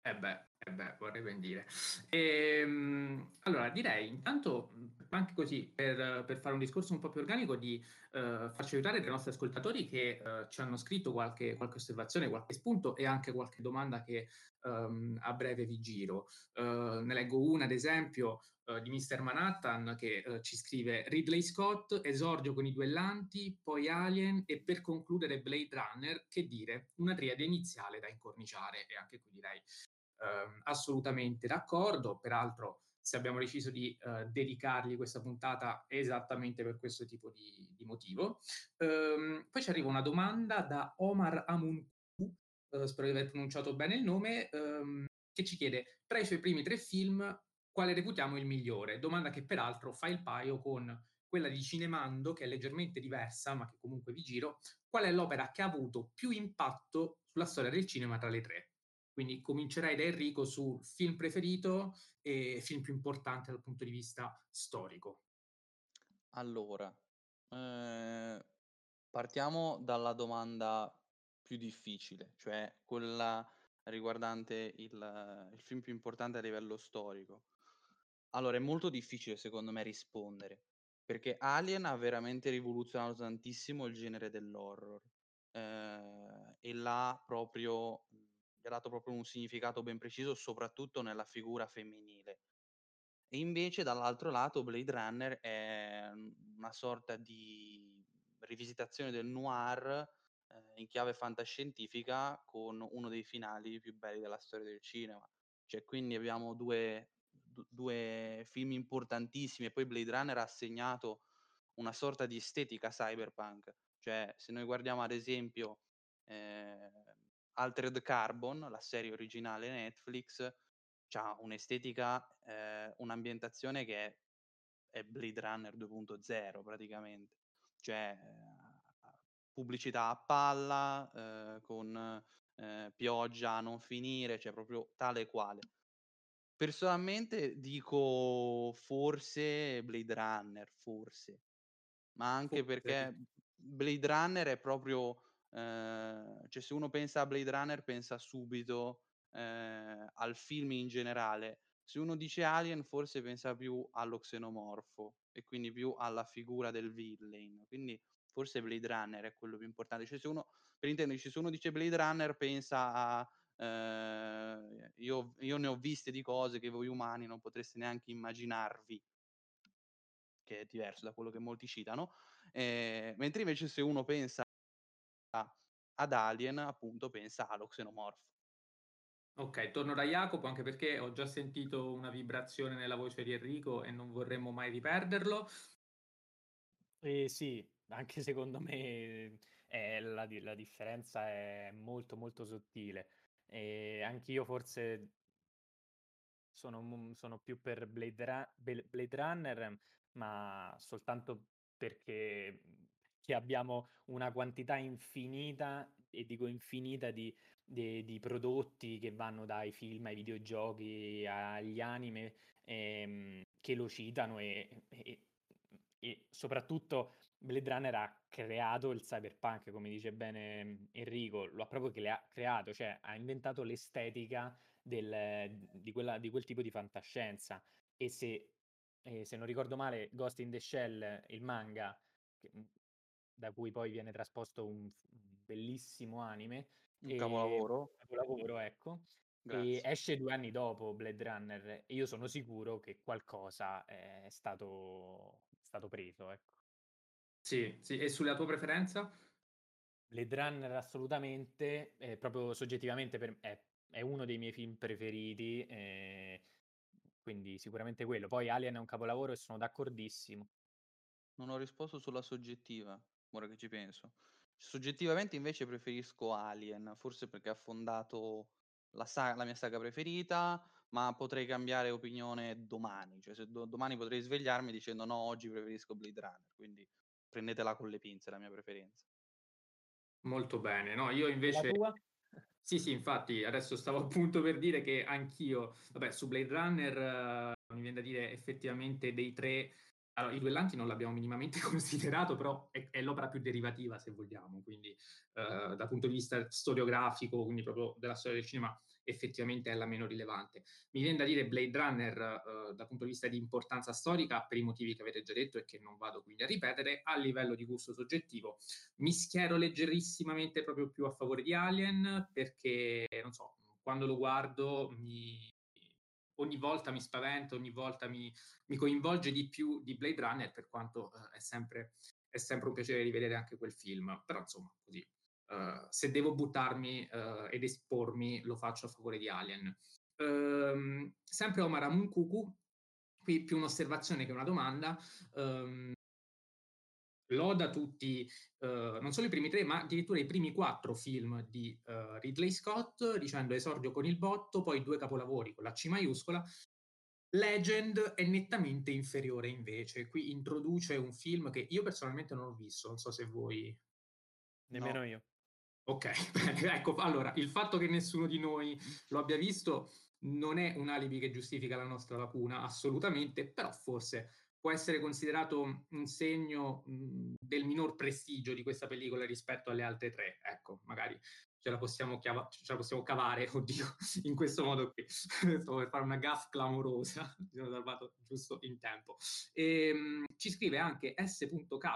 Eh beh, eh beh, vorrei ben dire. Ehm, allora, direi intanto, anche così, per, per fare un discorso un po' più organico, di eh, farci aiutare dai nostri ascoltatori che eh, ci hanno scritto qualche, qualche osservazione, qualche spunto e anche qualche domanda che ehm, a breve vi giro. Eh, ne leggo una, ad esempio, eh, di Mr. Manhattan che eh, ci scrive Ridley Scott, esordio con i duellanti, poi Alien e per concludere Blade Runner, che dire, una triade iniziale da incorniciare e anche qui direi ehm, assolutamente d'accordo. Peraltro, se abbiamo deciso di eh, dedicargli questa puntata esattamente per questo tipo di, di motivo. Ehm, poi ci arriva una domanda da Omar Amunku uh, spero di aver pronunciato bene il nome, um, che ci chiede, tra i suoi primi tre film, quale reputiamo il migliore? Domanda che peraltro fa il paio con quella di Cinemando, che è leggermente diversa, ma che comunque vi giro, qual è l'opera che ha avuto più impatto sulla storia del cinema tra le tre? Quindi comincerei da Enrico su film preferito e film più importante dal punto di vista storico. Allora, eh, partiamo dalla domanda più difficile, cioè quella riguardante il, il film più importante a livello storico. Allora, è molto difficile secondo me rispondere, perché Alien ha veramente rivoluzionato tantissimo il genere dell'horror eh, e l'ha proprio, gli ha dato proprio un significato ben preciso, soprattutto nella figura femminile. E invece dall'altro lato Blade Runner è una sorta di rivisitazione del noir eh, in chiave fantascientifica con uno dei finali più belli della storia del cinema. Cioè, quindi abbiamo due, due film importantissimi e poi Blade Runner ha segnato una sorta di estetica cyberpunk. Cioè, se noi guardiamo ad esempio eh, Altered Carbon, la serie originale Netflix, ha un'estetica, eh, un'ambientazione che è, è Blade Runner 2.0 praticamente. Cioè, pubblicità a palla, eh, con eh, pioggia a non finire, cioè proprio tale e quale. Personalmente dico forse Blade Runner, forse, ma anche forse. perché Blade Runner è proprio, eh, cioè se uno pensa a Blade Runner pensa subito eh, al film in generale. Se uno dice Alien forse pensa più allo xenomorfo e quindi più alla figura del villain. Quindi forse Blade Runner è quello più importante. Cioè, se uno, per intenderci, se uno dice Blade Runner pensa a... Eh, io, io ne ho viste di cose che voi umani non potreste neanche immaginarvi, che è diverso da quello che molti citano, eh, mentre invece se uno pensa ad Alien, appunto, pensa allo xenomorfo. Ok, torno da Jacopo anche perché ho già sentito una vibrazione nella voce di Enrico e non vorremmo mai riperderlo. Eh, sì, anche secondo me eh, la, la differenza è molto molto sottile. E anch'io forse sono, sono più per Blade, Ra- Blade Runner, ma soltanto perché abbiamo una quantità infinita, e dico infinita, di, di, di prodotti che vanno dai film ai videogiochi agli anime ehm, che lo citano e, e, e soprattutto Blade Runner ha creato il cyberpunk, come dice bene Enrico, lo ha proprio crea- creato, cioè ha inventato l'estetica del, di, quella, di, quel tipo di fantascienza. E se, eh, se, non ricordo male, Ghost in the Shell, il manga, che, da cui poi viene trasposto un, un bellissimo anime. Un e, capolavoro. capolavoro, ecco. Grazie. E esce due anni dopo Blade Runner e io sono sicuro che qualcosa è stato, stato preso, ecco. Sì, sì, e sulla tua preferenza? Blade Runner assolutamente, eh, proprio soggettivamente per, è, è, uno dei miei film preferiti, eh, quindi sicuramente quello. Poi Alien è un capolavoro e sono d'accordissimo. Non ho risposto sulla soggettiva, ora che ci penso. Soggettivamente invece preferisco Alien, forse perché ha fondato la, saga, la mia saga preferita, ma potrei cambiare opinione domani. Cioè, se do, domani potrei svegliarmi dicendo no, oggi preferisco Blade Runner. Quindi prendetela con le pinze la mia preferenza. Molto bene, no, io invece... Sì, sì, infatti adesso stavo appunto per dire che anch'io, vabbè, su Blade Runner uh, mi viene da dire effettivamente dei tre allora, i duellanti non l'abbiamo minimamente considerato, però è, è l'opera più derivativa, se vogliamo, quindi eh, dal punto di vista storiografico, quindi proprio della storia del cinema, effettivamente è la meno rilevante. Mi viene da dire Blade Runner eh, dal punto di vista di importanza storica, per i motivi che avete già detto e che non vado quindi a ripetere, a livello di gusto soggettivo mi schiero leggerissimamente proprio più a favore di Alien, perché, non so, quando lo guardo mi, ogni volta mi spaventa, ogni volta mi, mi coinvolge di più di Blade Runner, per quanto uh, è, sempre, è, sempre, un piacere rivedere anche quel film. Però insomma, così, uh, se devo buttarmi uh, ed espormi, lo faccio a favore di Alien. Um, sempre Omar Amunkuku, qui più un'osservazione che una domanda. Um, loda tutti, uh, non solo i primi tre, ma addirittura i primi quattro film di uh, Ridley Scott, dicendo esordio con il botto, poi due capolavori con la C maiuscola. Legend è nettamente inferiore invece, qui introduce un film che io personalmente non ho visto, non so se voi... Nemmeno no. io. Ok, ecco, allora, il fatto che nessuno di noi lo abbia visto non è un alibi che giustifica la nostra lacuna, assolutamente, però forse può essere considerato un segno mh, del minor prestigio di questa pellicola rispetto alle altre tre. Ecco, magari ce la possiamo, chiava- ce la possiamo cavare, oddio, in questo modo qui. Stavo per fare una gaff clamorosa, mi sono salvato giusto in tempo. E, ehm, mh, ci scrive anche S.K,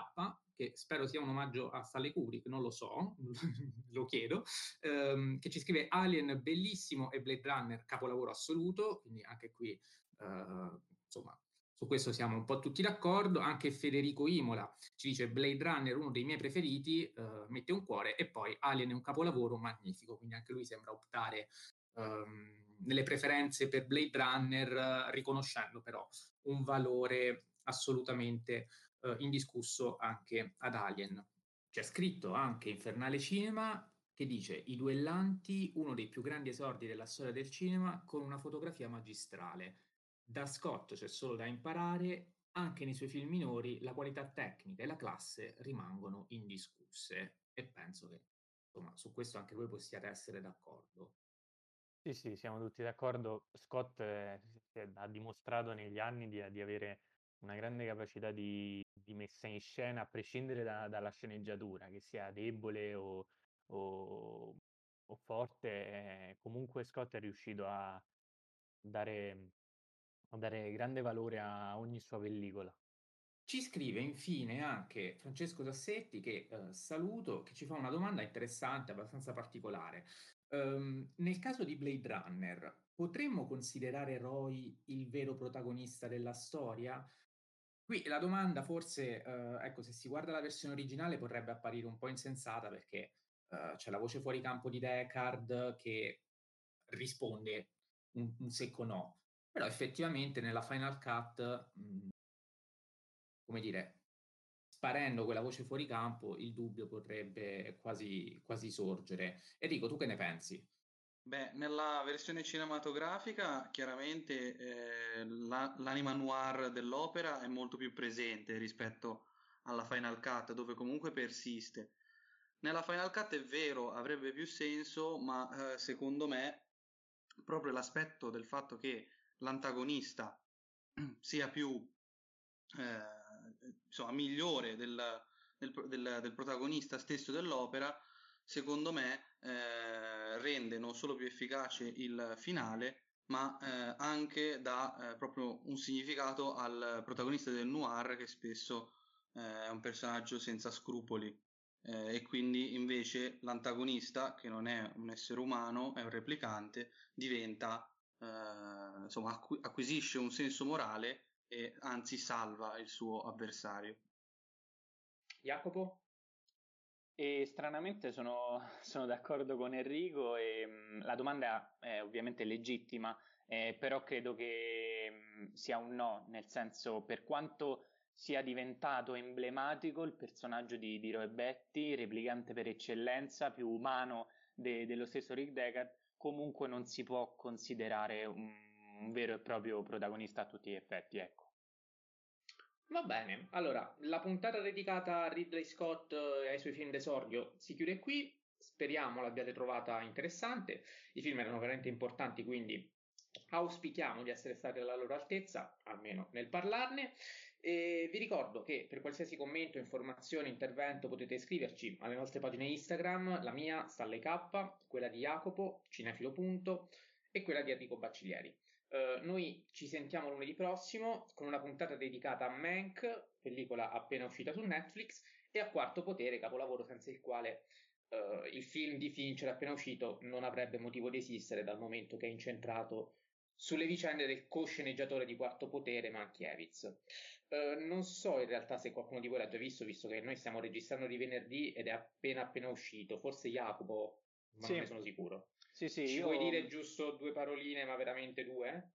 che spero sia un omaggio a Stanley Kubrick, non lo so, lo chiedo, ehm, che ci scrive Alien bellissimo e Blade Runner capolavoro assoluto, quindi anche qui, eh, insomma, su questo siamo un po' tutti d'accordo, anche Federico Imola ci dice Blade Runner uno dei miei preferiti, eh, mette un cuore e poi Alien è un capolavoro magnifico, quindi anche lui sembra optare ehm, nelle preferenze per Blade Runner, riconoscendo però un valore assolutamente eh, indiscusso anche ad Alien. C'è scritto anche Infernale Cinema che dice I duellanti, uno dei più grandi esordi della storia del cinema, con una fotografia magistrale. Da Scott c'è solo da imparare, anche nei suoi film minori la qualità tecnica e la classe rimangono indiscusse e penso che insomma, su questo anche voi possiate essere d'accordo. Sì, sì, siamo tutti d'accordo. Scott eh, ha dimostrato negli anni di, di, avere una grande capacità di, di messa in scena, a prescindere da, dalla sceneggiatura, che sia debole o, o, o forte, eh, comunque Scott è riuscito a dare a dare grande valore a ogni sua pellicola. Ci scrive infine anche Francesco Tassetti, che eh, saluto, che ci fa una domanda interessante, abbastanza particolare. Um, nel caso di Blade Runner, potremmo considerare Roy il vero protagonista della storia? Qui la domanda forse, uh, ecco, se si guarda la versione originale potrebbe apparire un po' insensata perché uh, c'è la voce fuori campo di Deckard che risponde un, un secco no. Però effettivamente nella Final Cut, mh, mhmm, come dire, sparendo quella voce fuori campo, il dubbio potrebbe quasi, quasi sorgere. Enrico, tu che ne pensi? Beh, nella versione cinematografica chiaramente eh, la, l'anima noir dell'opera è molto più presente rispetto alla Final Cut, dove comunque persiste. Nella Final Cut è vero, avrebbe più senso, ma eh, secondo me proprio l'aspetto del fatto che l'antagonista sia più eh, insomma, migliore del, del, del, del, protagonista stesso dell'opera, secondo me eh, rende non solo più efficace il finale, ma eh, anche dà eh, proprio un significato al protagonista del noir che spesso eh, è un personaggio senza scrupoli. Eh, e quindi invece l'antagonista che non è un essere umano, è un replicante, diventa eh, insomma, acqu- acquisisce un senso morale e anzi salva il suo avversario. Jacopo? E stranamente sono, sono d'accordo con Enrico e mh, mm, la domanda è ovviamente legittima, eh, però credo che mh, mm, sia un no, nel senso per quanto sia diventato emblematico il personaggio di, di Roy Betty, replicante per eccellenza, più umano de, dello stesso Rick Deckard, comunque non si può considerare un, un vero e proprio protagonista a tutti gli effetti, ecco. Va bene, allora la puntata dedicata a Ridley Scott e ai suoi film d'esordio si chiude qui. Speriamo l'abbiate trovata interessante. I film erano veramente importanti, quindi auspichiamo di essere stati alla loro altezza, almeno nel parlarne. E vi ricordo che per qualsiasi commento, informazione, intervento potete iscriverci alle nostre pagine Instagram, la mia, Stalle K, quella di Jacopo, Cinefilo. e quella di Enrico Bacciglieri. Uh, noi ci sentiamo lunedì prossimo con una puntata dedicata a Mank, pellicola appena uscita su Netflix, e a Quarto Potere, capolavoro senza il quale uh, il film di Fincher appena uscito non avrebbe motivo di esistere dal momento che è incentrato sulle vicende del co-sceneggiatore di Quarto Potere, Mankiewicz. Uh, non so in realtà se qualcuno di voi l'ha già visto, visto che noi stiamo registrando di venerdì ed è appena appena uscito. Forse Jacopo, ma sì. non ne sono sicuro. Sì, sì, Ci io... vuoi dire giusto due paroline, ma veramente due?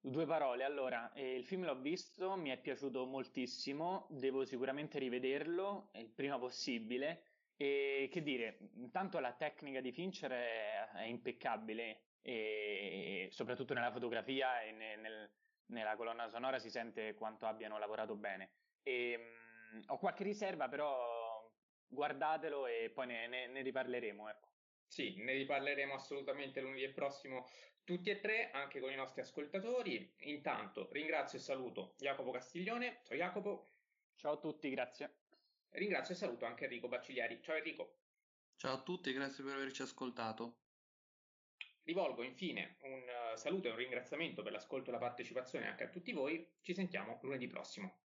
Due parole, allora, eh, il film l'ho visto, mi è piaciuto moltissimo, devo sicuramente rivederlo il prima possibile e che dire, intanto la tecnica di Fincher è, è impeccabile e soprattutto nella fotografia e nel, nel, nella colonna sonora si sente quanto abbiano lavorato bene. E, mh, ho qualche riserva, però guardatelo e poi ne, ne, ne riparleremo. Ecco. Sì, ne riparleremo assolutamente lunedì prossimo tutti e tre, anche con i nostri ascoltatori. Intanto ringrazio e saluto Jacopo Castiglione. Ciao Jacopo. Ciao a tutti, grazie. Ringrazio e saluto anche Enrico Baccigliari. Ciao Enrico. Ciao a tutti, grazie per averci ascoltato. Rivolgo infine un uh, saluto e un ringraziamento per l'ascolto e la partecipazione anche a tutti voi. Ci sentiamo lunedì prossimo.